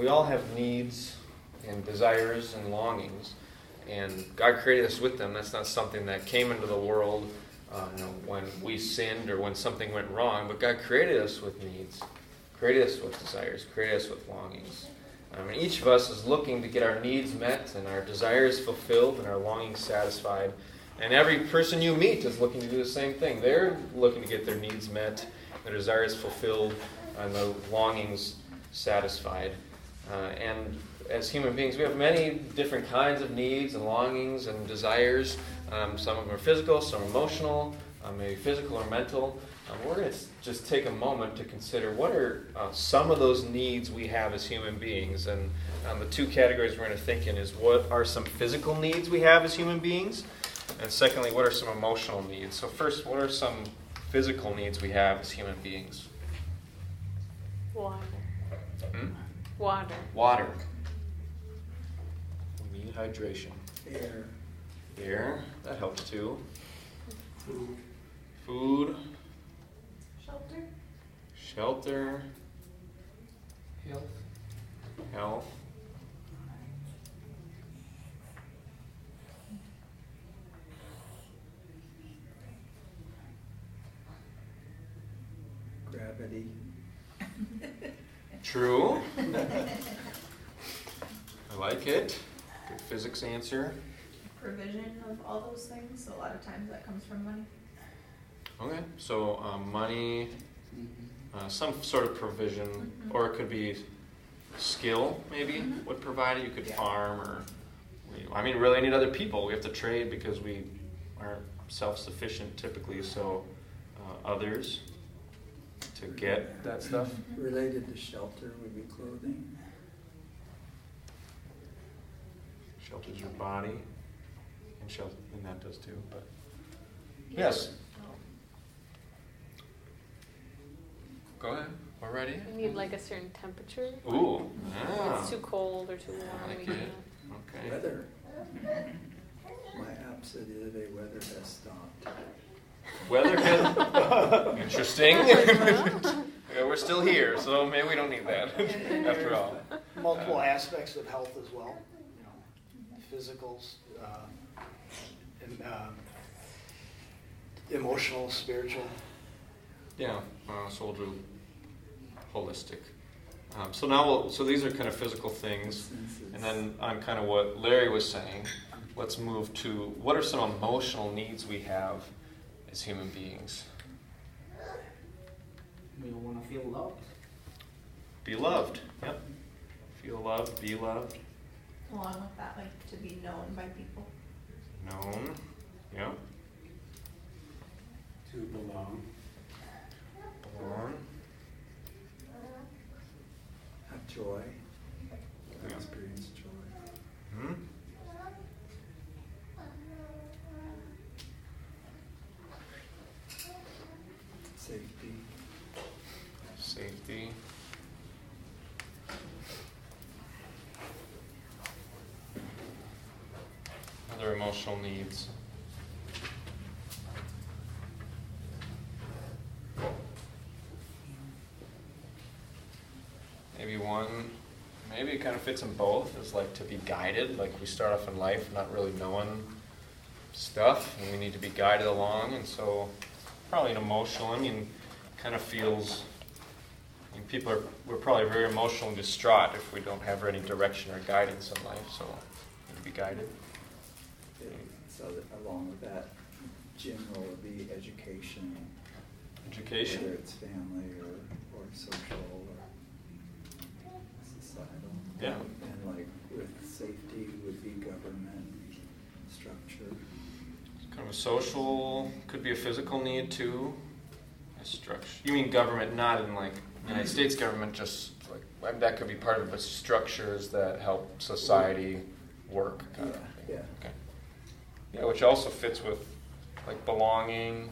we all have needs and desires and longings, and God created us with them. That's not something that came into the world uh, you know, when we sinned or when something went wrong, but God created us with needs, created us with desires, created us with longings. Um, and each of us is looking to get our needs met and our desires fulfilled and our longings satisfied. And every person you meet is looking to do the same thing. They're looking to get their needs met, their desires fulfilled, and their longings satisfied. Uh, and as human beings, we have many different kinds of needs and longings and desires. Um, some of them are physical, some emotional, uh, maybe physical or mental. Um, we're going to just take a moment to consider what are uh, some of those needs we have as human beings. And um, the two categories we're going to think in is what are some physical needs we have as human beings? And secondly, what are some emotional needs? So, first, what are some physical needs we have as human beings? Water. Water. Water. We need hydration. Air. Air, that helps too. Food. Food. Shelter. Shelter. Health. Health. Gravity. True. I like it. Good physics answer. provision of all those things. So a lot of times that comes from money. Okay, so um, money, uh, some sort of provision, Mhm. or it could be skill, maybe Mhm. would provide it. You could Yeah. farm, or we, I mean, really need other people. We have to trade because we aren't self-sufficient typically. So uh, others to get that stuff. Related to shelter would be clothing. Shelters your body, and shelter, and that does too. But yes, go ahead. We're ready. We need like a certain temperature. Ooh, ah. If yeah. it's too cold or too warm. I like we can, it. Okay. Weather. My app said the other day weather has stopped. Weather can. Interesting. Yeah, we're still here, so maybe we don't need that after all. multiple Uh, aspects of health as well, you know, physicals, uh, and, um, emotional, spiritual. Yeah, uh, so we'll do holistic. Um, so now, we'll, so these are kind of physical things, and then on kind of what Larry was saying, let's move to what are some emotional needs we have as human beings? We all want to feel loved. Be loved. Yep. Feel loved. Be loved. Along with that, like to be known by people. Known. Yep. To belong. Belong. Have joy. Yeah. Experience joy. Hmm? Safety. Safety. Other emotional needs. Maybe one, maybe it kind of fits in both, is like to be guided. Like we start off in life not really knowing stuff, and we need to be guided along. And so, probably an emotional. I mean, kind of feels. I mean, people are we're probably very emotional and distraught if we don't have any direction or guidance in life. So, we need to be guided. So along with that, general would be education. Whether Education. it's family or, or social societal. Yeah. And like with safety would be government structure. Kind of a social, could be a physical need too. A structure. You mean government, not in like United mm-hmm. States government, just like I mean, that could be part of the structures that help society work. Kind of Yeah, thing. yeah. Okay. Yeah, which also fits with like belonging,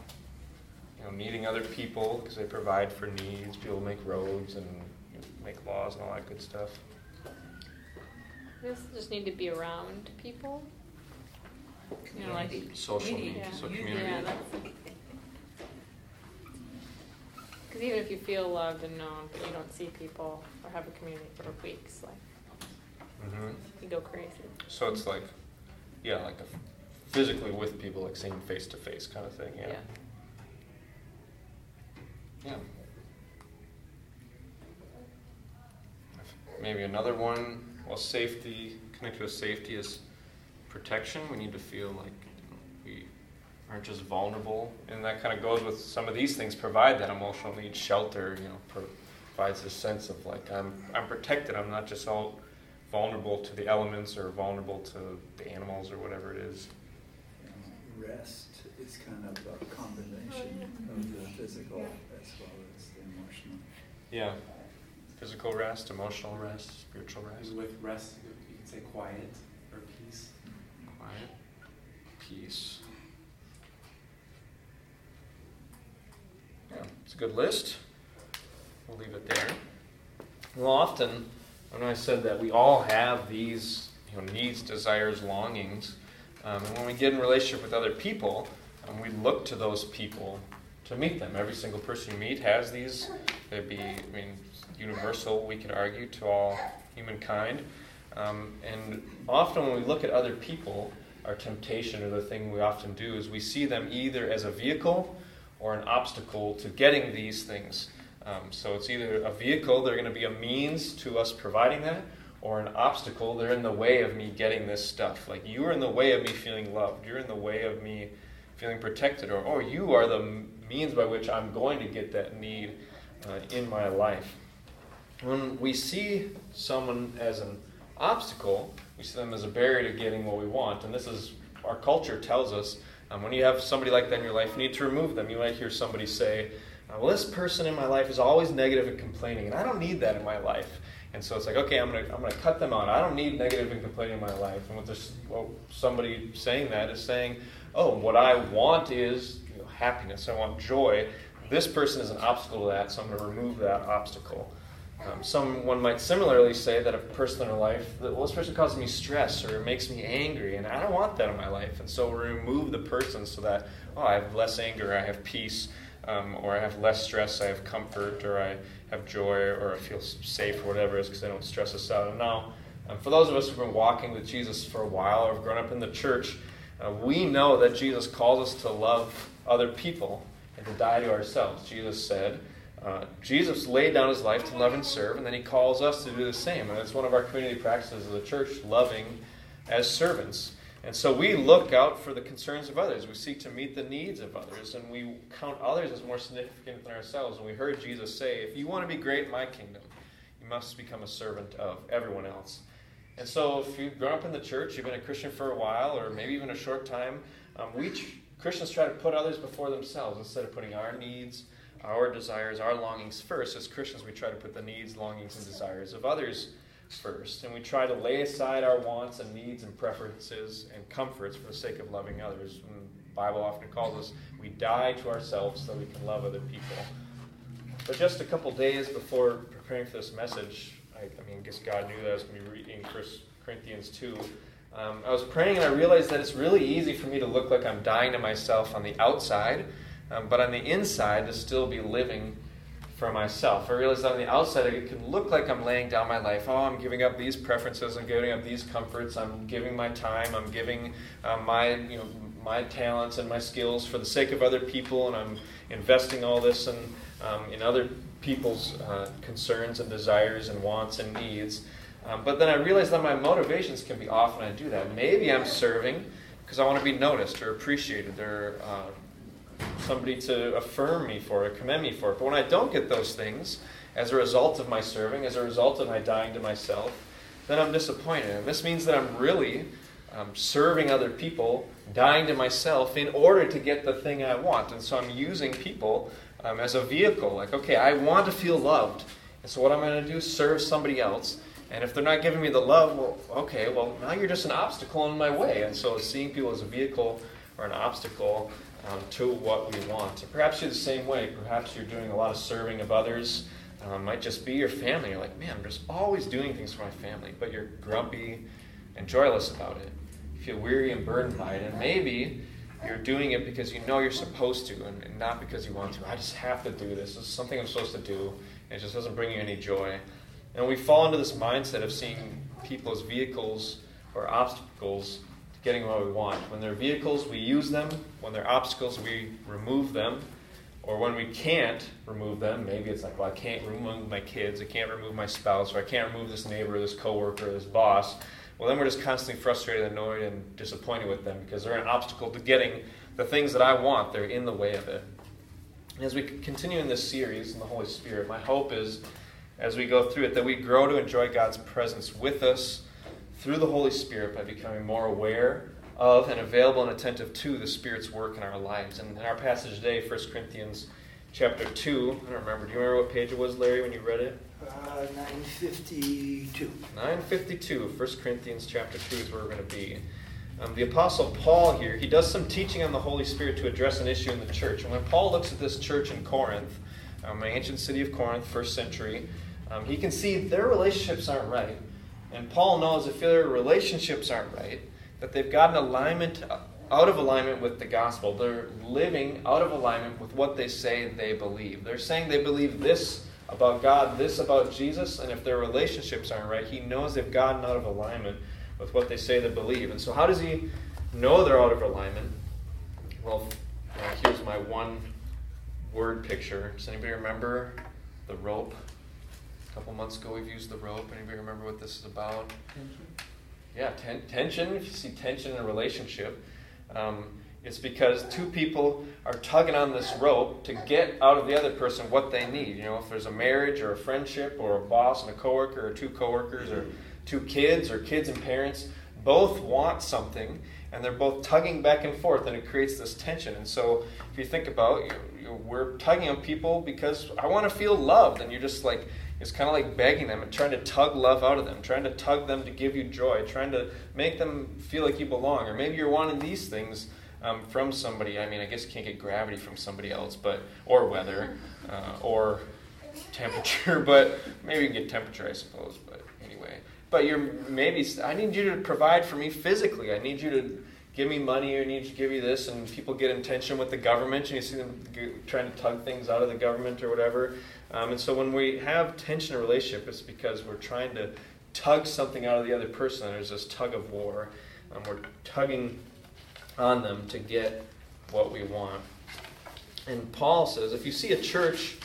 you know, needing other people because they provide for needs. People make roads and you know, make laws and all that good stuff. This just need to be around people. You know, like Social Yeah. so Yeah, community. that's. Because even if you feel loved and known, but you don't see people or have a community for weeks, like hmm you go crazy. So it's like, yeah, like a physically with people, like seeing face to face kind of thing. Yeah. Yeah. Maybe another one. Well, safety connected with safety is protection. We need to feel like we aren't just vulnerable, and that kind of goes with some of these things. Provide that emotional need, shelter. You know, provides a sense of like I'm I'm protected. I'm not just all vulnerable to the elements or vulnerable to the animals or whatever it is. Rest is kind of a combination of the physical as well as the emotional. Yeah. Physical rest, emotional rest, spiritual rest. And with rest, you can say quiet or peace. Quiet. Peace. Yeah, it's a good list. We'll leave it there. Well, often, when I said that we all have these you know, needs, desires, longings, um, and when we get in relationship with other people, um, we look to those people to meet them. Every single person you meet has these. They'd be, I mean, universal, we could argue, to all humankind. Um, and often when we look at other people, our temptation or the thing we often do is we see them either as a vehicle or an obstacle to getting these things. Um, so it's either a vehicle, they're going to be a means to us providing that, or an obstacle, they're in the way of me getting this stuff. Like you are in the way of me feeling loved, you're in the way of me feeling protected, or oh, you are the means by which I'm going to get that need uh, in my life. When we see someone as an obstacle, we see them as a barrier to getting what we want, and this is our culture tells us um, when you have somebody like that in your life, you need to remove them. You might hear somebody say, well, this person in my life is always negative and complaining, and I don't need that in my life. And so it's like, okay, I'm gonna I'm gonna cut them out. I don't need negative and complaining in my life. And what this, well, somebody saying that is saying, oh, what I want is you know, happiness. I want joy. This person is an obstacle to that, so I'm going to remove that obstacle. Um, someone might similarly say that a person in their life, that, well, this person causes me stress or it makes me angry, and I don't want that in my life. And so we remove the person so that, oh, I have less anger, I have peace, um, or I have less stress, I have comfort, or I have joy, or I feel safe, or whatever it is, because they don't stress us out. And now, um, for those of us who've been walking with Jesus for a while or have grown up in the church, uh, we know that Jesus calls us to love other people to die to ourselves. Jesus said, uh, Jesus laid down his life to love and serve, and then he calls us to do the same. And it's one of our community practices of the church, loving as servants. And so we look out for the concerns of others. We seek to meet the needs of others, and we count others as more significant than ourselves. And we heard Jesus say, If you want to be great in my kingdom, you must become a servant of everyone else. And so, if you've grown up in the church, you've been a Christian for a while, or maybe even a short time, um, we Christians try to put others before themselves instead of putting our needs, our desires, our longings first. As Christians, we try to put the needs, longings, and desires of others first. And we try to lay aside our wants and needs and preferences and comforts for the sake of loving others. The Bible often calls us, we die to ourselves so we can love other people. But just a couple days before preparing for this message, I, I mean, I guess God knew that I was going to be reading 1 Corinthians 2. Um, I was praying and I realized that it's really easy for me to look like I'm dying to myself on the outside, um, but on the inside to still be living for myself. I realized on the outside it can look like I'm laying down my life. Oh, I'm giving up these preferences, I'm giving up these comforts, I'm giving my time, I'm giving uh, my you know my talents and my skills for the sake of other people, and I'm investing all this in um, in other people's uh, concerns and desires and wants and needs. Um, but then I realize that my motivations can be off when I do that. Maybe I'm serving because I want to be noticed or appreciated or uh, somebody to affirm me for it, commend me for it. But when I don't get those things as a result of my serving, as a result of my dying to myself, then I'm disappointed. And this means that I'm really um, serving other people, dying to myself in order to get the thing I want. And so I'm using people um, as a vehicle. Like, okay, I want to feel loved. And so what I'm going to do is serve somebody else. And if they're not giving me the love, well, okay, well, now you're just an obstacle in my way. And so seeing people as a vehicle or an obstacle um, to what we want. And perhaps you're the same way. Perhaps you're doing a lot of serving of others. Um, might just be your family. You're like, man, I'm just always doing things for my family, but you're grumpy and joyless about it. You feel weary and burdened by it. And maybe you're doing it because you know you're supposed to and, and not because you want to. I just have to do this. Is something I'm supposed to do. And it just doesn't bring you any joy. And we fall into this mindset of seeing people as vehicles or obstacles to getting what we want. When they're vehicles, we use them. When they're obstacles, we remove them. Or when we can't remove them, maybe it's like, well, I can't remove my kids, I can't remove my spouse, or I can't remove this neighbor, this coworker, this boss. Well, then we're just constantly frustrated, annoyed, and disappointed with them because they're an obstacle to getting the things that I want. They're in the way of it. And as we continue in this series in the Holy Spirit, my hope is, as we go through it, that we grow to enjoy God's presence with us through the Holy Spirit by becoming more aware of and available and attentive to the Spirit's work in our lives. And in our passage today, 1 Corinthians chapter 2, I don't remember. Do you remember what page it was, Larry, when you read it? Uh, 952. 952, 1 Corinthians chapter 2 is where we're going to be. Um, the Apostle Paul here, he does some teaching on the Holy Spirit to address an issue in the church. And when Paul looks at this church in Corinth, um, an ancient city of Corinth, first century, um, he can see their relationships aren't right. And Paul knows if their relationships aren't right, that they've gotten alignment out of alignment with the gospel. They're living out of alignment with what they say they believe. They're saying they believe this about God, this about Jesus, and if their relationships aren't right, he knows they've gotten out of alignment with what they say they believe. And so, how does he know they're out of alignment? Well, here's my one word picture. Does anybody remember the rope? Couple months ago, we've used the rope. Anybody remember what this is about? Yeah, ten- tension. If you see tension in a relationship, um, it's because two people are tugging on this rope to get out of the other person what they need. You know, if there's a marriage or a friendship or a boss and a coworker or two coworkers or two kids or kids and parents, both want something and they're both tugging back and forth and it creates this tension. And so if you think about, you, you, we're tugging on people because I want to feel loved and you're just like it's kind of like begging them and trying to tug love out of them, trying to tug them to give you joy, trying to make them feel like you belong. Or maybe you're wanting these things um, from somebody. I mean, I guess you can't get gravity from somebody else, but or weather, uh, or temperature. But maybe you can get temperature, I suppose. But anyway, but you're maybe I need you to provide for me physically. I need you to give me money or I need you to give you this and people get in tension with the government and you see them trying to tug things out of the government or whatever um, and so when we have tension in a relationship, it's because we're trying to tug something out of the other person. There's this tug of war. Um, we're tugging on them to get what we want. And Paul says if you see a church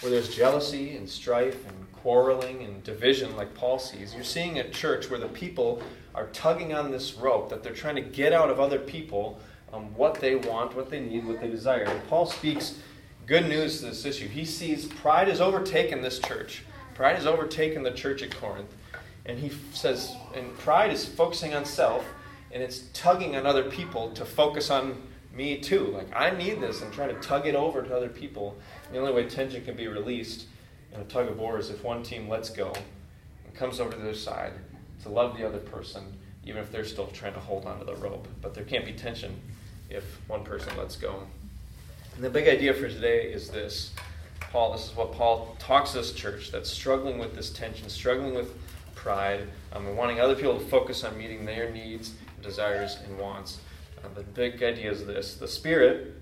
where there's jealousy and strife and quarreling and division, like Paul sees, you're seeing a church where the people are tugging on this rope, that they're trying to get out of other people um, what they want, what they need, what they desire. And Paul speaks good news to this issue. He sees pride has overtaken this church. Pride has overtaken the church at Corinth. And he says, and pride is focusing on self, and it's tugging on other people to focus on me too. Like, I need this, and trying to tug it over to other people. And the only way tension can be released in a tug of war is if one team lets go and comes over to their side to love the other person, even if they're still trying to hold onto the rope. But there can't be tension if one person lets go. And the big idea for today is this. Paul, this is what Paul talks to this church that's struggling with this tension, struggling with pride, um, and wanting other people to focus on meeting their needs, desires, and wants. Uh, the big idea is this the Spirit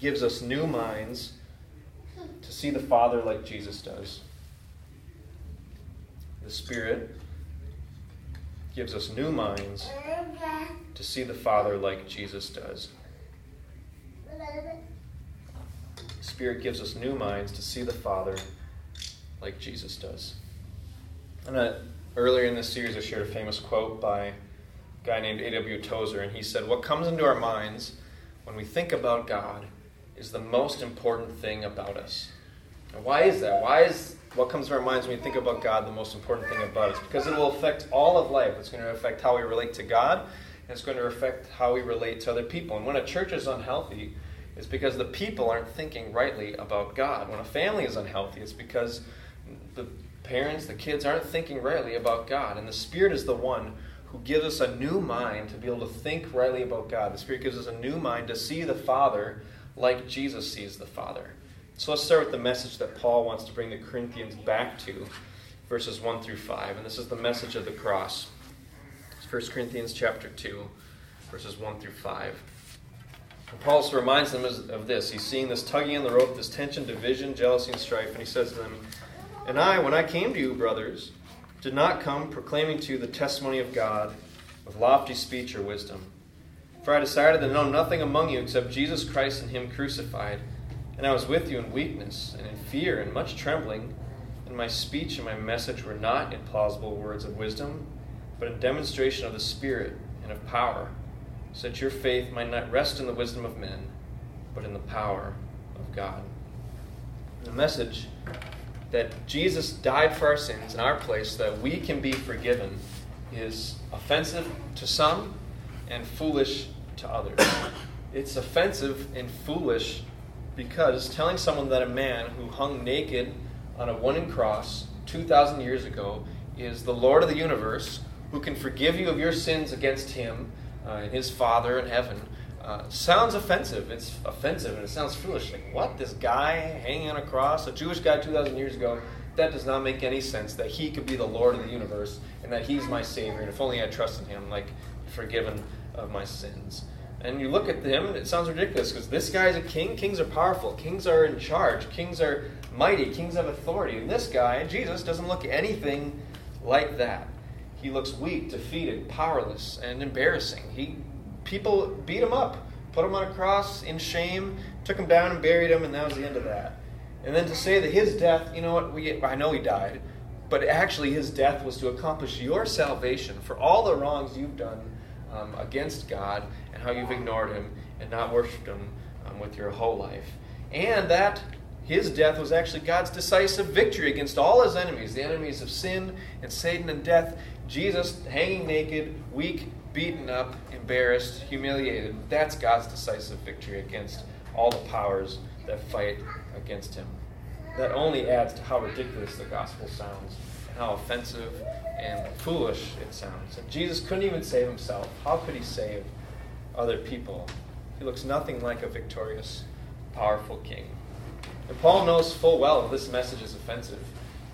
gives us new minds to see the Father like Jesus does. The Spirit gives us new minds to see the Father like Jesus does. Spirit gives us new minds to see the Father like Jesus does. And uh, earlier in this series, I shared a famous quote by a guy named A.W. Tozer, and he said, What comes into our minds when we think about God is the most important thing about us. And why is that? Why is what comes to our minds when we think about God the most important thing about us? Because it will affect all of life. It's going to affect how we relate to God, and it's going to affect how we relate to other people. And when a church is unhealthy, it's because the people aren't thinking rightly about God. When a family is unhealthy, it's because the parents, the kids aren't thinking rightly about God. And the Spirit is the one who gives us a new mind to be able to think rightly about God. The Spirit gives us a new mind to see the Father like Jesus sees the Father. So let's start with the message that Paul wants to bring the Corinthians back to, verses 1 through 5. And this is the message of the cross. It's 1 Corinthians chapter 2, verses 1 through 5. And Paul also reminds them of this. He's seeing this tugging on the rope, this tension, division, jealousy, and strife, and he says to them, And I, when I came to you, brothers, did not come proclaiming to you the testimony of God with lofty speech or wisdom. For I decided to know nothing among you except Jesus Christ and Him crucified. And I was with you in weakness and in fear and much trembling. And my speech and my message were not in plausible words of wisdom, but in demonstration of the Spirit and of power, so that your faith might not rest in the wisdom of men, but in the power of God. The message that Jesus died for our sins in our place so that we can be forgiven is offensive to some and foolish to others. It's offensive and foolish because telling someone that a man who hung naked on a wooden cross 2,000 years ago is the Lord of the universe who can forgive you of your sins against him and his Father in heaven uh, sounds offensive. It's offensive and it sounds foolish. Like, what? This guy hanging on a cross, a Jewish guy 2,000 years ago, that does not make any sense that he could be the Lord of the universe and that he's my Savior. And if only I trust in him, like, forgiven of my sins. And you look at him, and it sounds ridiculous because this guy is a king. Kings are powerful. Kings are in charge. Kings are mighty. Kings have authority. And this guy, Jesus, doesn't look anything like that. He looks weak, defeated, powerless, and embarrassing. He people beat him up, put him on a cross in shame, took him down and buried him, and that was the end of that. And then to say that his death, you know what? We I know he died, but actually his death was to accomplish your salvation for all the wrongs you've done um, against God and how you've ignored Him and not worshipped Him um, with your whole life. And that his death was actually God's decisive victory against all his enemies, the enemies of sin and Satan and death. Jesus hanging naked, weak, beaten up, embarrassed, humiliated. That's God's decisive victory against all the powers that fight against him. That only adds to how ridiculous the gospel sounds and how offensive and foolish it sounds. Jesus couldn't even save himself. How could he save other people? He looks nothing like a victorious, powerful king. And Paul knows full well this message is offensive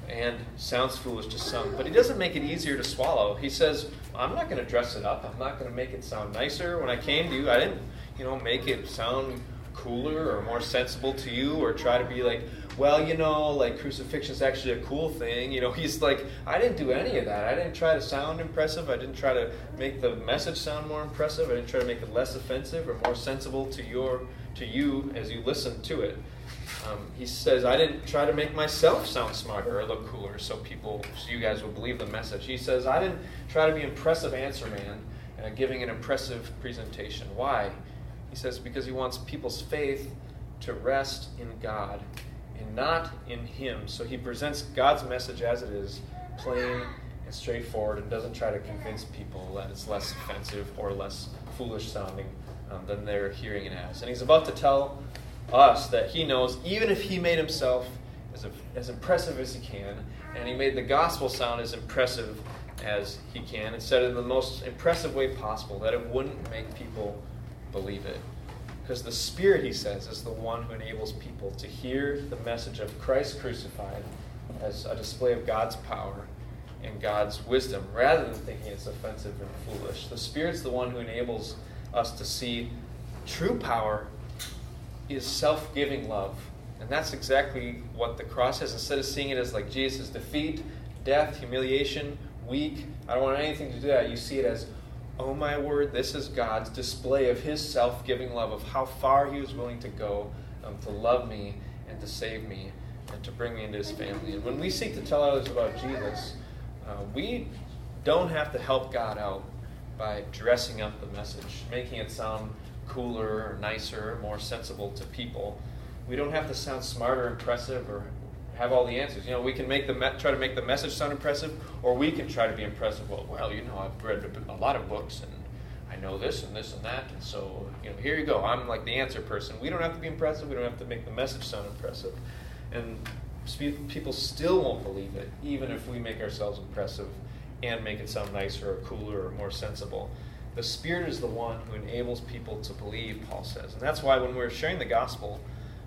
and sounds foolish to some, but he doesn't make it easier to swallow. He says, I'm not going to dress it up. I'm not going to make it sound nicer. When I came to you, I didn't, you know, make it sound cooler or more sensible to you or try to be like, well, you know, like crucifixion is actually a cool thing. You know, he's like, I didn't do any of that. I didn't try to sound impressive. I didn't try to make the message sound more impressive. I didn't try to make it less offensive or more sensible to your to you as you listen to it. Um, he says, I didn't try to make myself sound smarter or look cooler so people, so you guys will believe the message. He says, I didn't try to be impressive answer man, uh, giving an impressive presentation. Why? He says, because he wants people's faith to rest in God and not in him. So he presents God's message as it is, plain and straightforward, and doesn't try to convince people that it's less offensive or less foolish sounding um, than they're hearing it as. And he's about to tell us that he knows, even if he made himself as, as impressive as he can, and he made the gospel sound as impressive as he can, and said it in the most impressive way possible, that it wouldn't make people believe it. Because the Spirit, he says, is the one who enables people to hear the message of Christ crucified as a display of God's power and God's wisdom, rather than thinking it's offensive and foolish. The Spirit's the one who enables us to see true power is self giving love. And that's exactly what the cross is. Instead of seeing it as like Jesus' defeat, death, humiliation, weak, I don't want anything to do that. You see it as, oh my word, this is God's display of his self giving love, of how far he was willing to go um, to love me and to save me and to bring me into his family. And when we seek to tell others about Jesus, uh, we don't have to help God out by dressing up the message, making it sound cooler or nicer, more sensible to people. We don't have to sound smart or impressive or have all the answers. You know, we can make the me- try to make the message sound impressive, or we can try to be impressive. Well, well, you know, I've read a, a lot of books and I know this and this and that, and so you know, here you go. I'm like the answer person. We don't have to be impressive. We don't have to make the message sound impressive, and people still won't believe it, even if we make ourselves impressive and make it sound nicer or cooler or more sensible. The Spirit is the one who enables people to believe, Paul says. And that's why when we're sharing the gospel,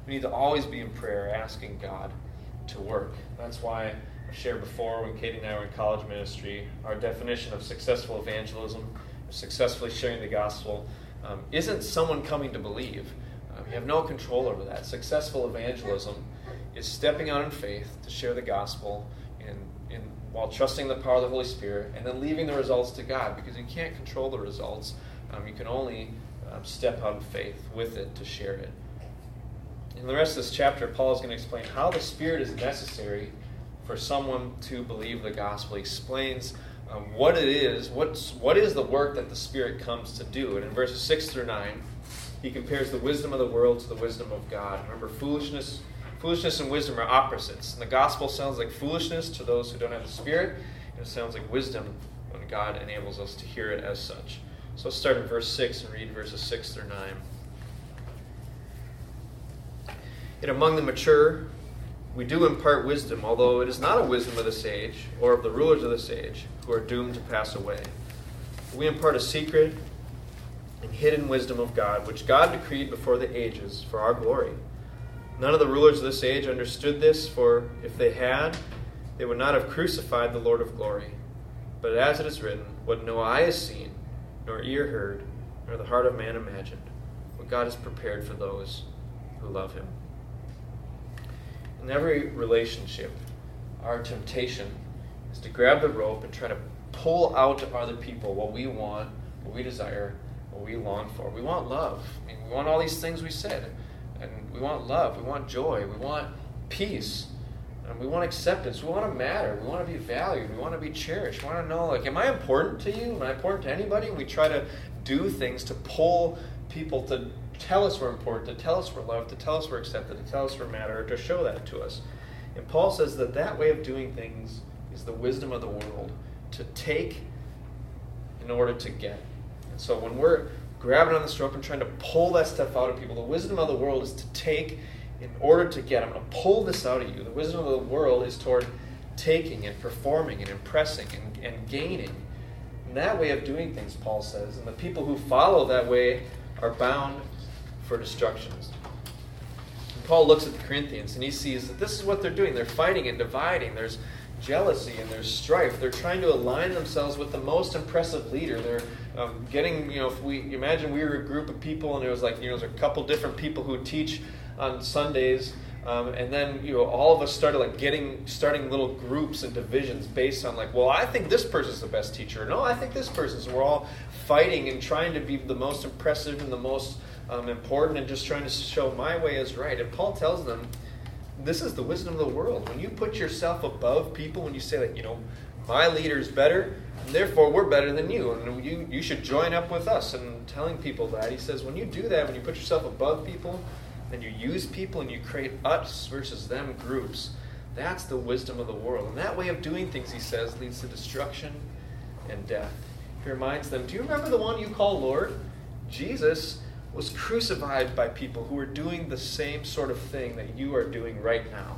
we need to always be in prayer asking God to work. That's why I shared before when Katie and I were in college ministry, our definition of successful evangelism, successfully sharing the gospel, um, isn't someone coming to believe. Um, you have no control over that. Successful evangelism is stepping out in faith to share the gospel while trusting the power of the Holy Spirit and then leaving the results to God because you can't control the results. Um, you can only um, step out in faith with it to share it. In the rest of this chapter, Paul is going to explain how the Spirit is necessary for someone to believe the gospel. He explains um, what it is, what's, what is the work that the Spirit comes to do. And in verses 6 through 9, he compares the wisdom of the world to the wisdom of God. Remember, foolishness, foolishness and wisdom are opposites. And the gospel sounds like foolishness to those who don't have the Spirit, and it sounds like wisdom when God enables us to hear it as such. So let's start in verse 6 and read verses 6 through 9. Yet among the mature, we do impart wisdom, although it is not a wisdom of this age or of the rulers of this age who are doomed to pass away. We impart a secret and hidden wisdom of God, which God decreed before the ages for our glory. None of the rulers of this age understood this, for if they had, they would not have crucified the Lord of glory. But as it is written, what no eye has seen, nor ear heard, nor the heart of man imagined, what God has prepared for those who love him. In every relationship, our temptation is to grab the rope and try to pull out of other people what we want, what we desire, what we long for. We want love. I mean, we want all these things we said. And we want love. We want joy. We want peace. And we want acceptance. We want to matter. We want to be valued. We want to be cherished. We want to know, like, am I important to you? Am I important to anybody? We try to do things to pull people to tell us we're important, to tell us we're loved, to tell us we're accepted, to tell us we're matter, to show that to us. And Paul says that that way of doing things is the wisdom of the world to take in order to get. And so when we're grabbing on the rope and trying to pull that stuff out of people, the wisdom of the world is to take in order to get. I'm going to pull this out of you. The wisdom of the world is toward taking and performing and impressing and, and gaining. And that way of doing things, Paul says, and the people who follow that way are bound for destructions. And Paul looks at the Corinthians and he sees that this is what they're doing. They're fighting and dividing. There's jealousy and there's strife. They're trying to align themselves with the most impressive leader. They're um, getting, you know, if we imagine we were a group of people and there was like, you know, there's a couple different people who teach on Sundays. Um, and then you know all of us started like getting starting little groups and divisions based on like well I think this person's the best teacher no I think this person's we're all fighting and trying to be the most impressive and the most um, important and just trying to show my way is right. And Paul tells them, this is the wisdom of the world. When you put yourself above people, when you say that, you know, my leader is better, therefore we're better than you, and you, you should join up with us. And telling people that, he says, when you do that, when you put yourself above people, and you use people and you create us versus them groups, that's the wisdom of the world. And that way of doing things, he says, leads to destruction and death. He reminds them, Do you remember the one you call Lord? Jesus was crucified by people who were doing the same sort of thing that you are doing right now.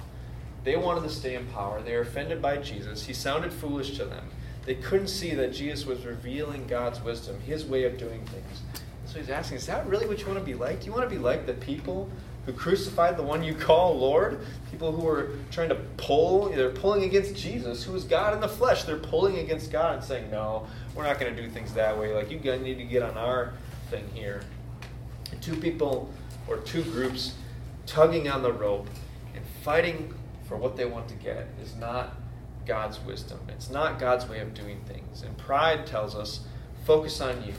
They wanted to stay in power. They were offended by Jesus. He sounded foolish to them. They couldn't see that Jesus was revealing God's wisdom, his way of doing things. So he's asking, is that really what you want to be like? Do you want to be like the people who crucified the one you call Lord? People who are trying to pull, they're pulling against Jesus, who is God in the flesh. They're pulling against God and saying, no, we're not going to do things that way. Like, you need to get on our thing here two people or two groups tugging on the rope and fighting for what they want to get is not God's wisdom. It's not God's way of doing things. And pride tells us, focus on you.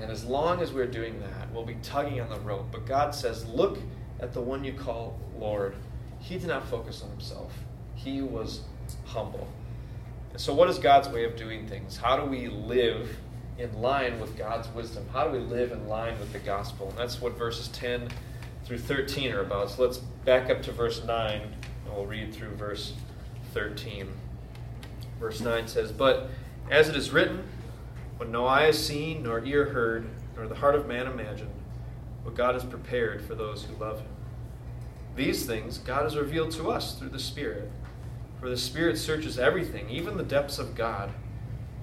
And as long as we're doing that, we'll be tugging on the rope. But God says, look at the one you call Lord. He did not focus on himself, he was humble. And so, what is God's way of doing things? How do we live in line with God's wisdom? How do we live in line with the gospel? And that's what verses 10 through 13 are about. So let's back up to verse 9 and we'll read through verse 13. Verse 9 says, But as it is written, what no eye has seen, nor ear heard, nor the heart of man imagined, what God has prepared for those who love him. These things God has revealed to us through the Spirit. For the Spirit searches everything, even the depths of God.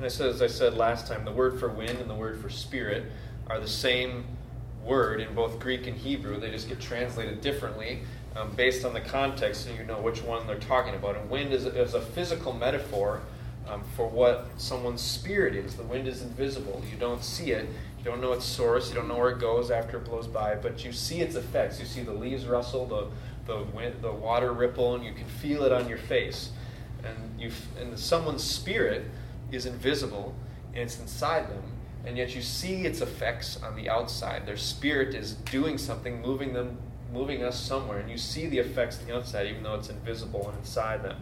And said, as I said last time, the word for wind and the word for spirit are the same word in both Greek and Hebrew. They just get translated differently um, based on the context, so you know which one they're talking about. And wind is, is a physical metaphor um, for what someone's spirit is. The wind is invisible. You don't see it. You don't know its source. You don't know where it goes after it blows by. But you see its effects. You see the leaves rustle, the the wind, the water ripple, and you can feel it on your face. And you and someone's spirit is invisible, and it's inside them. And yet you see its effects on the outside. Their spirit is doing something, moving them, moving us somewhere, and you see the effects on the outside, even though it's invisible and inside them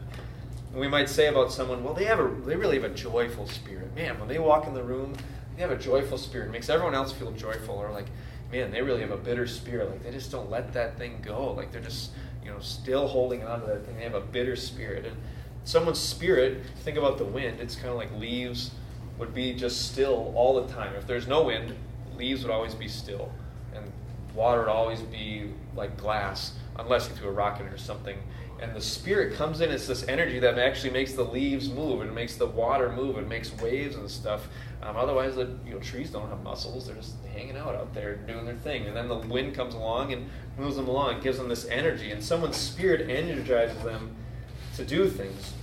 And we might say about someone, well, they have a, they really have a joyful spirit. Man, when they walk in the room, they have a joyful spirit. It makes everyone else feel joyful. Or like, man, they really have a bitter spirit. Like they just don't let that thing go. Like they're just, you know, still holding on to that thing. They have a bitter spirit. And someone's spirit, think about the wind. It's kind of like leaves would be just still all the time. If there's no wind, leaves would always be still, and water would always be like glass, unless you threw a rock in or something and the spirit comes in it's this energy that actually makes the leaves move and makes the water move and makes waves and stuff um, otherwise the you know trees don't have muscles they're just hanging out out there doing their thing and then the wind comes along and moves them along it gives them this energy and someone's spirit energizes them to do things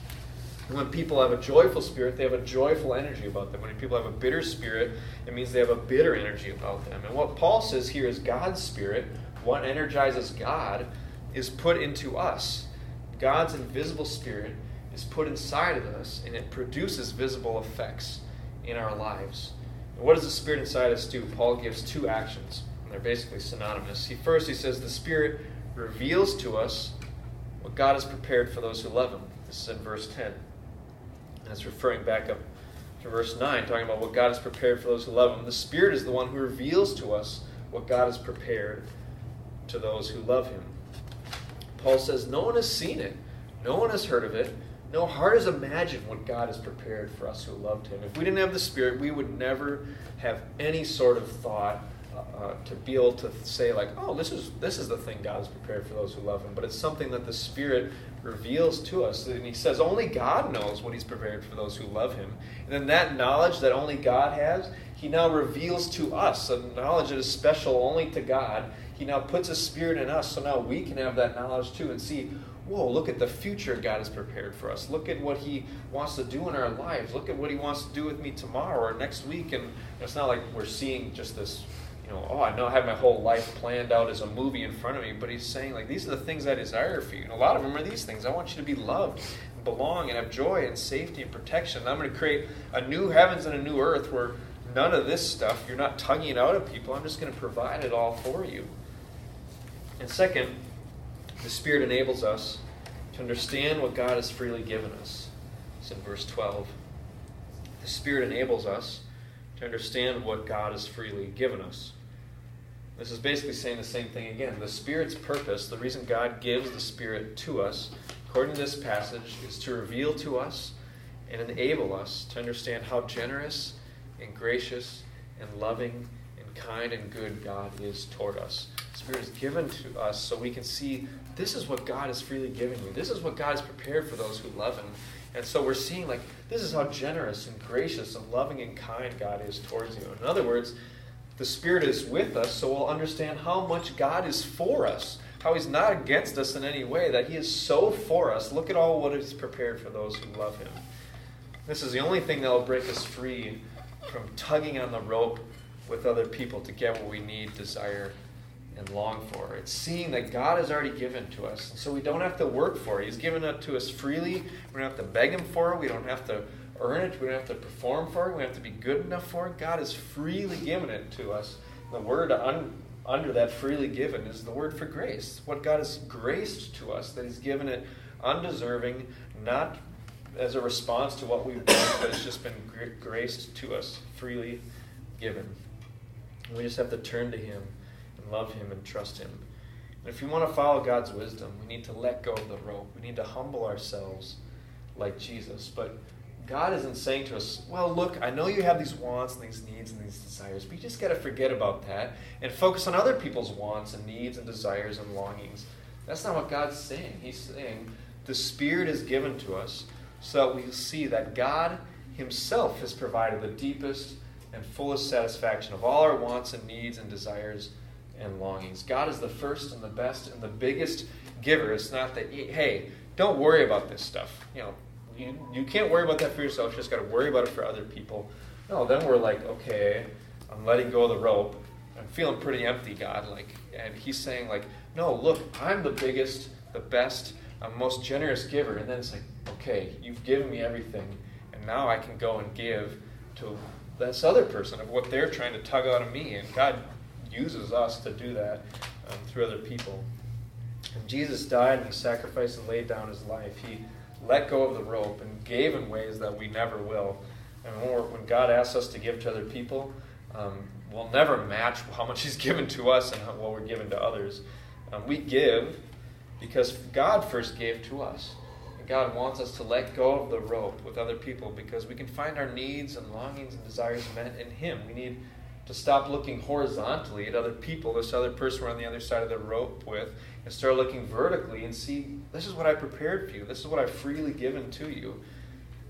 and when people have a joyful spirit they have a joyful energy about them when people have a bitter spirit it means they have a bitter energy about them and what paul says here is god's spirit what energizes god is put into us God's invisible spirit is put inside of us and it produces visible effects in our lives. And what does the spirit inside us do? Paul gives two actions, and they're basically synonymous. He first he says the spirit reveals to us God has prepared for those who love him. This is in verse 10. And it's referring back up to verse 9, talking about what God has prepared for those who love him. The spirit is the one who reveals to us what God has prepared to those who love him. Paul says, No one has seen it, no one has heard of it. No heart has imagined what God has prepared for us who loved Him. If we didn't have the Spirit, we would never have any sort of thought uh, uh, to be able to say like, "Oh, this is this is the thing God has prepared for those who love Him." But it's something that the Spirit reveals to us, and He says only God knows what He's prepared for those who love Him. And then that knowledge that only God has, He now reveals to us a knowledge that is special only to God. He now puts a spirit in us, so now we can have that knowledge too and see, whoa, look at the future God has prepared for us. Look at what He wants to do in our lives. Look at what He wants to do with me tomorrow or next week. And it's not like we're seeing just this, you know, oh, I know I have my whole life planned out as a movie in front of me, but He's saying, like, these are the things I desire for you. And a lot of them are these things. I want you to be loved and belong and have joy and safety and protection. And I'm going to create a new heavens and a new earth where none of this stuff, you're not tugging it out of people. I'm just going to provide it all for you. And second, the Spirit enables us to understand what God has freely given us. It's in verse 12. The Spirit enables us to understand what God has freely given us. This is basically saying the same thing again. The Spirit's purpose, the reason God gives the Spirit to us, according to this passage, is to reveal to us and enable us to understand how generous and gracious and loving and kind and good God is toward us. The Spirit is given to us so we can see this is what God has freely given you. This is what God has prepared for those who love Him. And so we're seeing, like, this is how generous and gracious and loving and kind God is towards you. In other words, the Spirit is with us, so we'll understand how much God is for us, how He's not against us in any way, that He is so for us. Look at all what He's prepared for those who love Him. This is the only thing that will break us free from tugging on the rope with other people to get what we need, desire, and long for. It's seeing that God has already given to us. So we don't have to work for it. He's given it to us freely. We don't have to beg Him for it. We don't have to earn it. We don't have to perform for it. We have to be good enough for it. God has freely given it to us. The word un, under that freely given is the word for grace. What God has graced to us, that He's given it undeserving, not as a response to what we've done, but it's just been graced to us, freely given. We just have to turn to Him and love Him and trust Him. And if we want to follow God's wisdom, we need to let go of the rope. We need to humble ourselves like Jesus. But God isn't saying to us, well, look, I know you have these wants and these needs and these desires, but you just got to forget about that and focus on other people's wants and needs and desires and longings. That's not what God's saying. He's saying the Spirit is given to us so that we see that God Himself has provided the deepest and fullest satisfaction of all our wants and needs and desires and longings. God is the first and the best and the biggest giver. It's not that, hey, don't worry about this stuff. You know, you, you can't worry about that for yourself. You just got to worry about it for other people. No, then we're like, okay, I'm letting go of the rope. I'm feeling pretty empty, God. Like, and He's saying, like, no, look, I'm the biggest, the best, I'm most generous giver. And then it's like, okay, you've given me everything, and now I can go and give to this other person of what they're trying to tug out of me. And God uses us to do that um, through other people. And Jesus died and he sacrificed and laid down his life. He let go of the rope and gave in ways that we never will. And when, when God asks us to give to other people, um, we'll never match how much He's given to us and how, what we're given to others. Um, we give because God first gave to us. And God wants us to let go of the rope with other people because we can find our needs and longings and desires met in Him. We need to stop looking horizontally at other people, this other person we're on the other side of the rope with, and start looking vertically and see this is what I prepared for you. This is what I've freely given to you.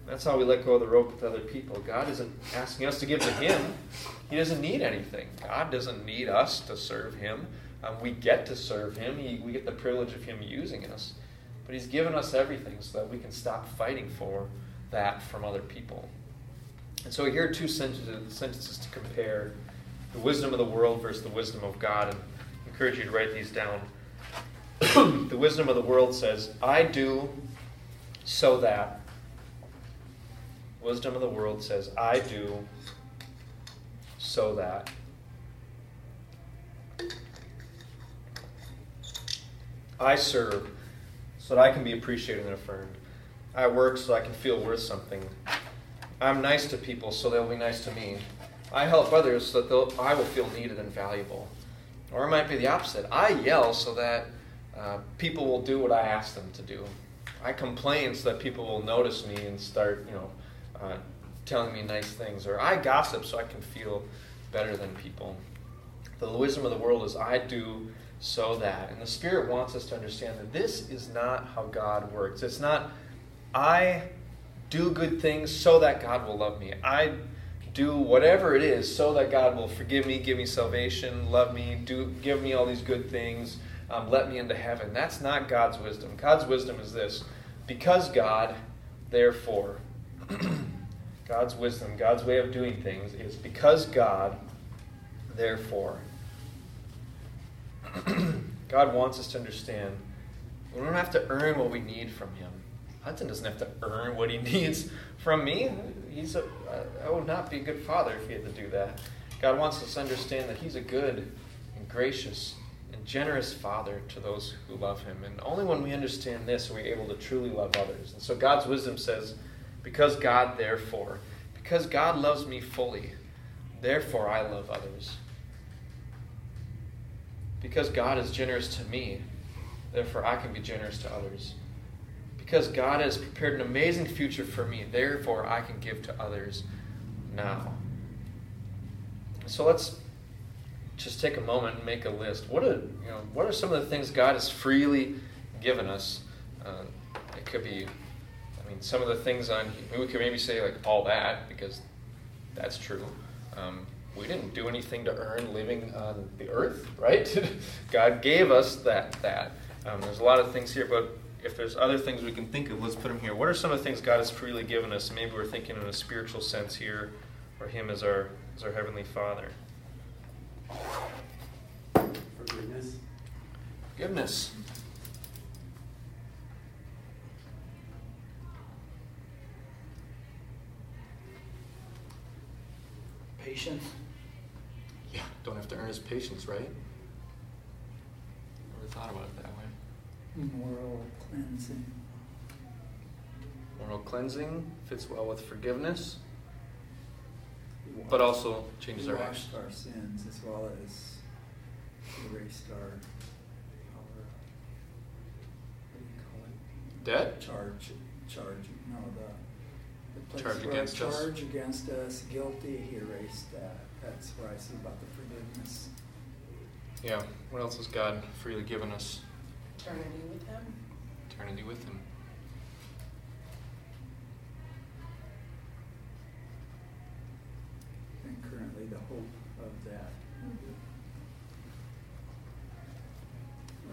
That's how we let go of the rope with other people. God isn't asking us to give to Him. He doesn't need anything. God doesn't need us to serve Him. Um, we get to serve Him. He, we get the privilege of Him using us. But He's given us everything so that we can stop fighting for that from other people. And so here are two sentences, sentences to compare the wisdom of the world versus the wisdom of God. And I encourage you to write these down. the wisdom of the world says, I do so that. Wisdom of the world says, I do so that. I serve so that I can be appreciated and affirmed. I work so I can feel worth something. I'm nice to people so they'll be nice to me. I help others so that I will feel needed and valuable. Or it might be the opposite. I yell so that uh, people will do what I ask them to do. I complain so that people will notice me and start, you know, uh, telling me nice things. Or I gossip so I can feel better than people. The wisdom of the world is I do so that. And the Spirit wants us to understand that this is not how God works. It's not I do good things so that God will love me. I do whatever it is so that God will forgive me, give me salvation, love me, do give me all these good things, um, let me into heaven. That's not God's wisdom. God's wisdom is this: because God, therefore. God's wisdom, God's way of doing things is because God, therefore. God wants us to understand we don't have to earn what we need from Him. Hudson doesn't have to earn what he needs from me. He's a, I would not be a good father if he had to do that. God wants us to understand that He's a good and gracious and generous Father to those who love Him. And only when we understand this are we able to truly love others. And so God's wisdom says, because God, therefore, because God loves me fully, therefore I love others. Because God is generous to me, therefore I can be generous to others. Because God has prepared an amazing future for me, therefore I can give to others now. So let's just take a moment and make a list. What are, you know, what are some of the things God has freely given us? Uh, it could be, I mean, some of the things on, we could maybe say like all that, because that's true. Um, we didn't do anything to earn living on the earth, right? God gave us that. That um, there's a lot of things here, but if there's other things we can think of, let's put them here. What are some of the things God has freely given us? Maybe we're thinking in a spiritual sense here, or Him as our as our heavenly Father. Forgiveness. Forgiveness. Patience. Yeah, don't have to earn His patience, right? Never thought about it that way. Moral cleansing. Moral cleansing fits well with forgiveness, but also changes our washed actions. our sins as well as erased our, our, what do you call it? Debt? Charge, charge, no, the, The place Charge where against us. Charge against us, guilty, he erased that. That's where I see about the forgiveness. Yeah. What else has God freely given us? Eternity with him. Eternity with Him. And currently the hope of that.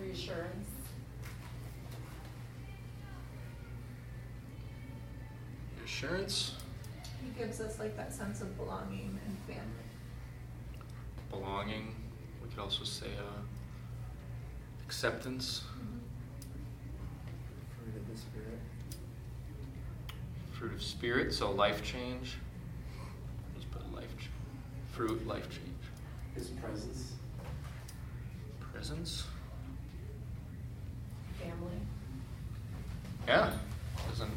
Reassurance. Assurance, He gives us like that sense of belonging and family. belonging. We could also say uh, acceptance, Fruit of the Spirit. fruit of spirit. So life change. Let's put life, ch- fruit, life change. His presence. Presence. Family. Yeah. Doesn't.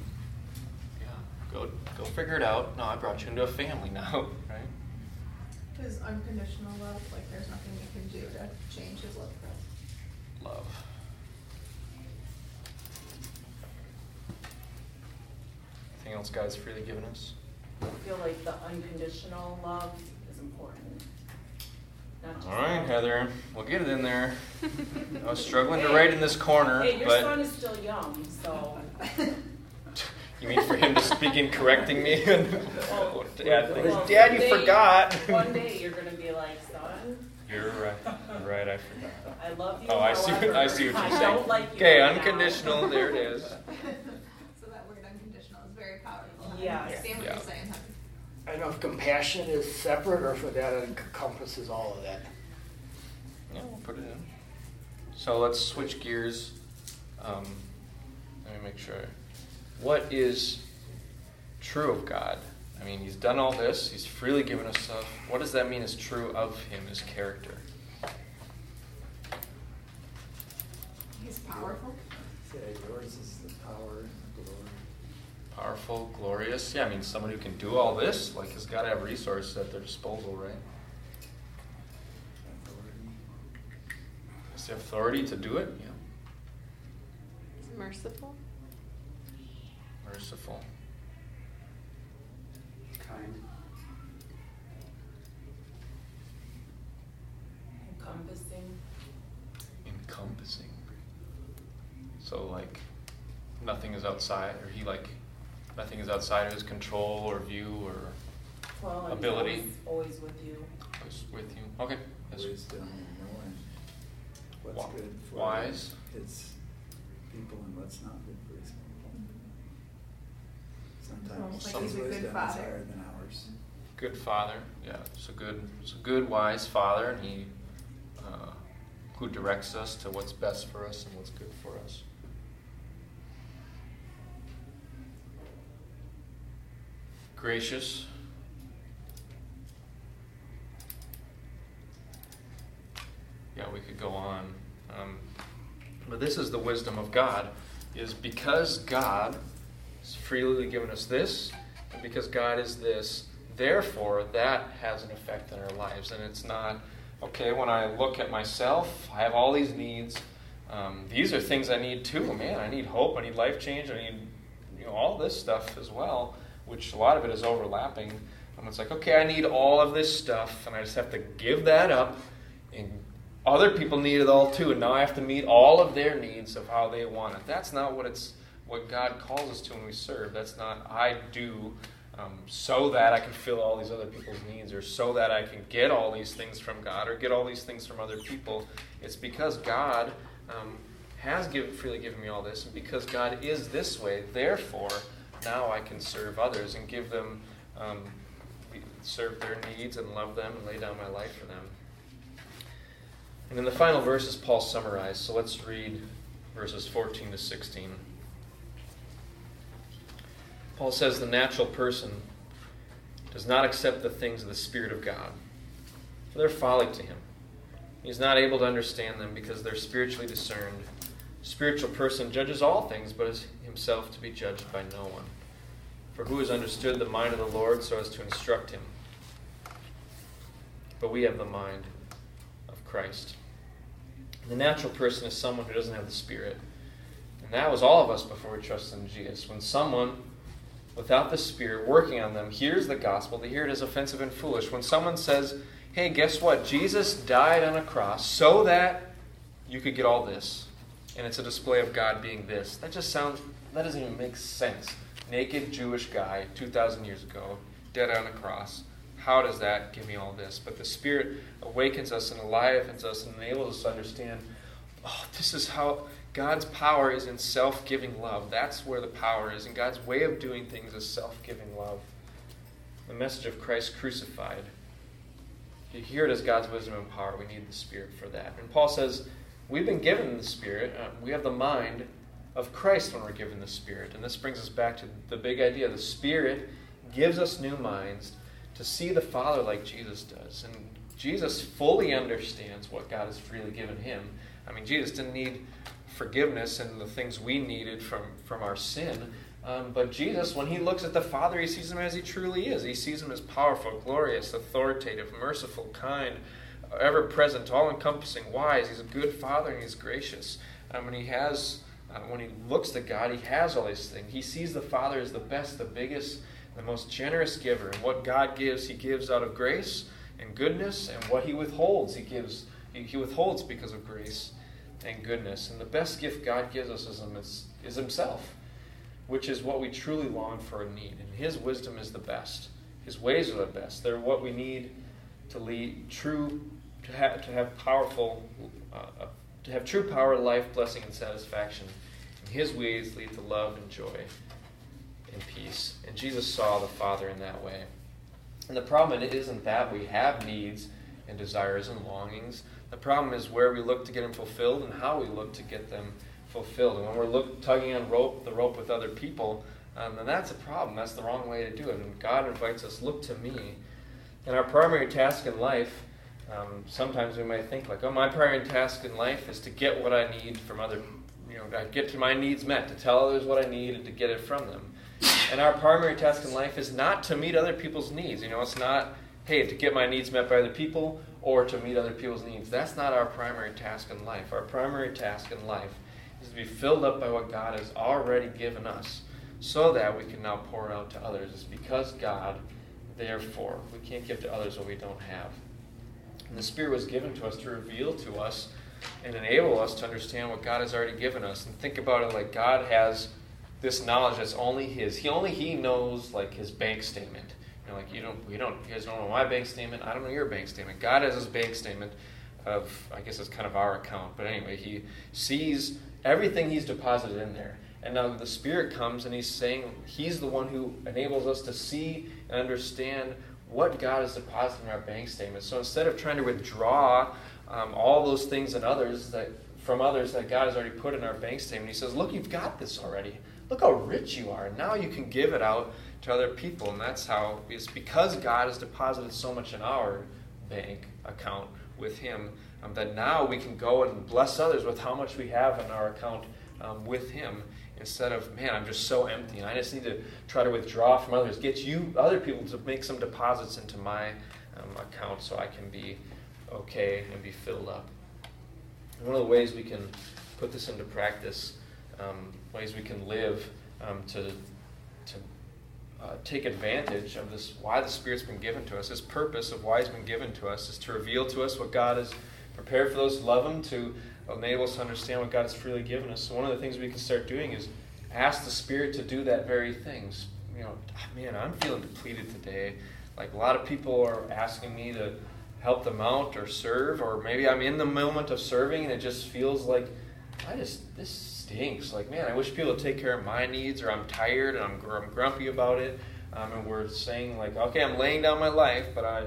Yeah. Go go figure it out. No, I brought you into a family now, right? His unconditional love, like there's nothing you can do to change his love for us. Love. Anything else God's freely given us? I feel like the unconditional love is important. All right. Heather, we'll get it in there. I was struggling to write in this corner, Hey, your but son is still young, so. you mean for him to begin correcting me? Well, Dad, well, Dad, you someday- forgot. One day you're gonna be like, son, You're right. You're right. I forgot. I love you. Oh, I see. What, I see what you're I saying. don't like you okay, right now." unconditional. There it is. So that word unconditional is very powerful. I Yes. understand what Yeah. you're saying, I don't know if compassion is separate or if that encompasses all of that. Yeah, we'll put it in. So let's switch gears. Um, let me make sure. What is true of God? I mean, He's done all this. He's freely given us stuff. What does that mean is true of Him, His character? He's powerful. Say yours is the power and the glory. Powerful, glorious. Yeah, I mean, someone who can do all this, like, has got to have resources at their disposal, right? Authority. Has the authority to do it? Yeah. Is merciful? Merciful. Kind. Encompassing. encompassing. So like nothing is outside or he like nothing is outside of his control or view or Well, and he's Ability. always, always with you. is with you. Okay. That's Wisdom and knowing what's Wi- good for wise. his people and what's not good for his people. Sometimes Almost like his he's a good wisdom is father. higher than ours. good father. Yeah, it's a good it's a good wise father and he uh, who directs us to what's best for us and what's good for us. Gracious. Yeah, we could go on. Um, but this is the wisdom of God, is because God has freely given us this, and because God is this, therefore that has an effect on our lives. And it's not, okay, when I look at myself, I have all these needs. Um, these are things I need too. Man, I need hope, I need life change, I need you know, all this stuff as well, which a lot of it is overlapping. And it's like, okay, I need all of this stuff, and I just have to give that up and other people need it all too, and now I have to meet all of their needs of how they want it. That's not what it's what God calls us to when we serve. That's not I do um, so that I can fill all these other people's needs, or so that I can get all these things from God, or get all these things from other people. It's because God um, has freely given me all this, and because God is this way. Therefore, now I can serve others and give them, um, serve their needs and love them and lay down my life for them. And in the final verses, Paul summarized. So let's read verses 14 to 16. Paul says, The natural person does not accept the things of the Spirit of God, for they're folly to him. He is not able to understand them because they're spiritually discerned. Spiritual person judges all things, but is himself to be judged by no one. For who has understood the mind of the Lord so as to instruct him? But we have the mind of Christ. The natural person is someone who doesn't have the Spirit. And that was all of us before we trusted in Jesus. When someone without the Spirit working on them, hears the gospel, they hear it as offensive and foolish. When someone says, hey, guess what? Jesus died on a cross so that you could get all this. And it's a display of God being this. That just sounds, that doesn't even make sense. Naked Jewish guy 2,000 years ago, dead on a cross. How does that give me all this? But the Spirit awakens us and enlivens us and enables us to understand oh, this is how God's power is in self giving love. That's where the power is. And God's way of doing things is self giving love. The message of Christ crucified. To hear it as God's wisdom and power, we need the Spirit for that. And Paul says, We've been given the Spirit. Uh, we have the mind of Christ when we're given the Spirit. And this brings us back to the big idea. The Spirit gives us new minds to see the Father like Jesus does. And Jesus fully understands what God has freely given him. I mean, Jesus didn't need forgiveness and the things we needed from, from our sin. Um, but Jesus, when he looks at the Father, he sees him as he truly is. He sees him as powerful, glorious, authoritative, merciful, kind, ever present, all encompassing, wise. He's a good Father and he's gracious. Um, and he has, uh, when he looks to God, he has all these things. He sees the Father as the best, the biggest, the most generous giver. And what God gives, he gives out of grace and goodness. And what he withholds, he gives, he, he withholds because of grace and goodness. And the best gift God gives us is, is Himself, which is what we truly long for and need. And His wisdom is the best. His ways are the best. They're what we need to lead true, to have, to have powerful, uh, uh, to have true power, life, blessing, and satisfaction. And His ways lead to love and joy and peace. And Jesus saw the Father in that way. And the problem isn't that we have needs and desires and longings. The problem is where we look to get them fulfilled and how we look to get them fulfilled. And when we're look, tugging on rope, the rope with other people, um, then that's a problem. That's the wrong way to do it. And God invites us, look to me. And our primary task in life, um, sometimes we might think like, oh, my primary task in life is to get what I need from other, you know, get to my needs met, to tell others what I need and to get it from them. And our primary task in life is not to meet other people's needs. You know, it's not, hey, to get my needs met by other people or to meet other people's needs. That's not our primary task in life. Our primary task in life is to be filled up by what God has already given us so that we can now pour out to others. It's because God, therefore, we can't give to others what we don't have. And the Spirit was given to us to reveal to us and enable us to understand what God has already given us. And think about it like God has this knowledge that's only His. He only He knows like His bank statement You know, like you don't, we don't, you guys don't know my bank statement. I don't know your bank statement. God has his bank statement of, I guess it's kind of our account. But anyway, he sees everything he's deposited in there. And now the Spirit comes and he's saying he's the one who enables us to see and understand what God has deposited in our bank statement. So instead of trying to withdraw um, all those things and others that from others that God has already put in our bank statement, he says, Look, you've got this already. Look how rich you are. Now you can give it out to other people. And that's how, it's because God has deposited so much in our bank account with Him um, that now we can go and bless others with how much we have in our account um, with Him instead of, man, I'm just so empty and I just need to try to withdraw from others. Get you, other people, to make some deposits into my um, account so I can be okay and be filled up. And one of the ways we can put this into practice, um, ways we can live um, to uh, take advantage of this, why the Spirit's been given to us. His purpose of why He's been given to us is to reveal to us what God has prepared for those who love Him, to enable us to understand what God has freely given us. So, one of the things we can start doing is ask the Spirit to do that very things. You know, man, I'm feeling depleted today. Like a lot of people are asking me to help them out or serve, or maybe I'm in the moment of serving and it just feels like I just this stinks. Like, man, I wish people would take care of my needs, or I'm tired and I'm, I'm grumpy about it. Um, and we're saying like, okay, I'm laying down my life, but I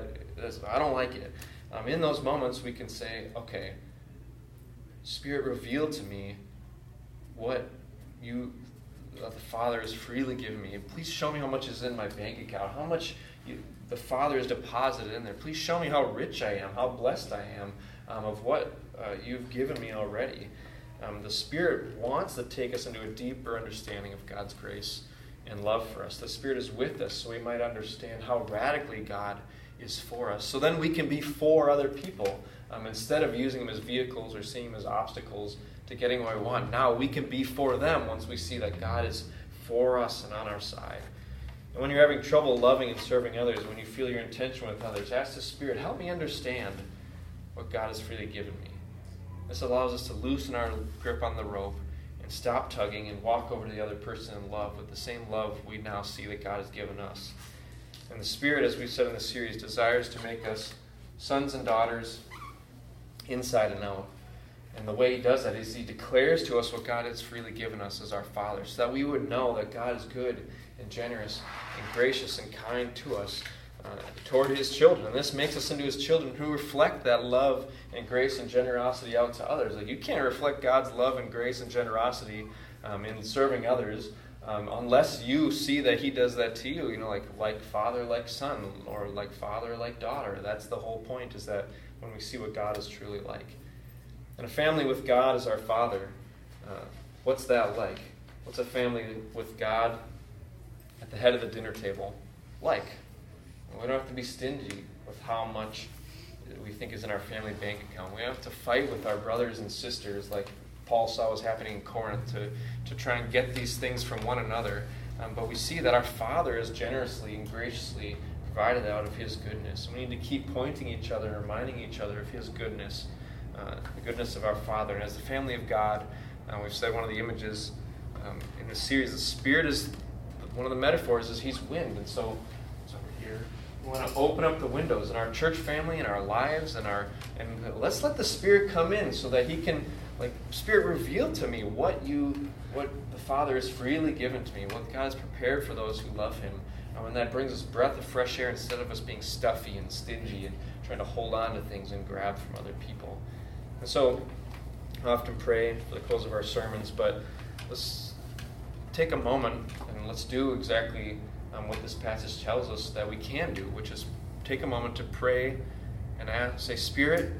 I don't like it. Um, in those moments, we can say, okay, Spirit, reveal to me what you, uh, the Father, has freely given me. Please show me how much is in my bank account, how much you, the Father has deposited in there. Please show me how rich I am, how blessed I am um, of what uh, you've given me already. Um, the Spirit wants to take us into a deeper understanding of God's grace and love for us. The Spirit is with us so we might understand how radically God is for us. So then we can be for other people um, instead of using them as vehicles or seeing them as obstacles to getting what we want. Now we can be for them once we see that God is for us and on our side. And when you're having trouble loving and serving others, when you feel your intention with others, ask the Spirit, help me understand what God has freely given me. This allows us to loosen our grip on the rope and stop tugging and walk over to the other person in love with the same love we now see that God has given us. And the Spirit, as we've said in the series, desires to make us sons and daughters inside and out. And the way He does that is He declares to us what God has freely given us as our Father, so that we would know that God is good and generous and gracious and kind to us. Uh, toward his children. And this makes us into his children who reflect that love and grace and generosity out to others. Like you can't reflect God's love and grace and generosity um, in serving others um, unless you see that he does that to you. You know, like like father, like son, or like father, like daughter. That's the whole point. Is that when we see what God is truly like. And a family with God as our Father, uh, what's that like? What's a family with God at the head of the dinner table like? We don't have to be stingy with how much we think is in our family bank account. We don't have to fight with our brothers and sisters like Paul saw was happening in Corinth to, to try and get these things from one another. Um, but we see that our Father is generously and graciously provided out of His goodness. We need to keep pointing each other reminding each other of His goodness, uh, the goodness of our Father. And as the family of God, uh, we've said one of the images um, in the series, the Spirit is one of the metaphors is He's wind. And so here. We want to open up the windows in our church family and our lives and our and let's let the Spirit come in so that He can like Spirit reveal to me what you what the Father has freely given to me, what God has prepared for those who love Him. And that brings us breath of fresh air instead of us being stuffy and stingy and trying to hold on to things and grab from other people. And so I often pray for the close of our sermons, but let's take a moment and let's do exactly um, what this passage tells us that we can do, which is take a moment to pray and ask, say, Spirit,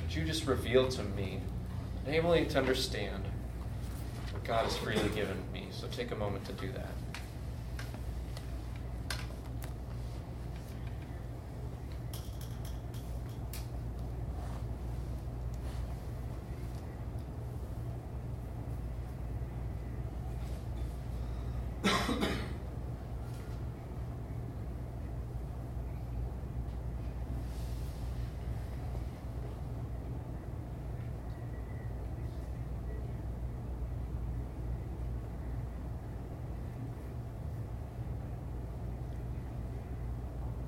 would you just reveal to me, me to understand what God has freely given me? So take a moment to do that.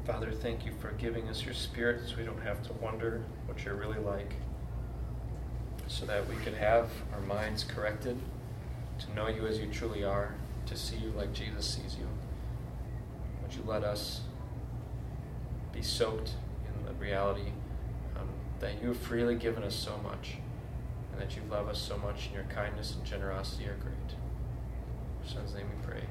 Father, thank you for giving us your spirit so we don't have to wonder what you're really like. So that we could have our minds corrected to know you as you truly are, to see you like Jesus sees you. Would you let us be soaked in the reality um, that you have freely given us so much and that you love us so much and your kindness and generosity are great. In your son's name we pray.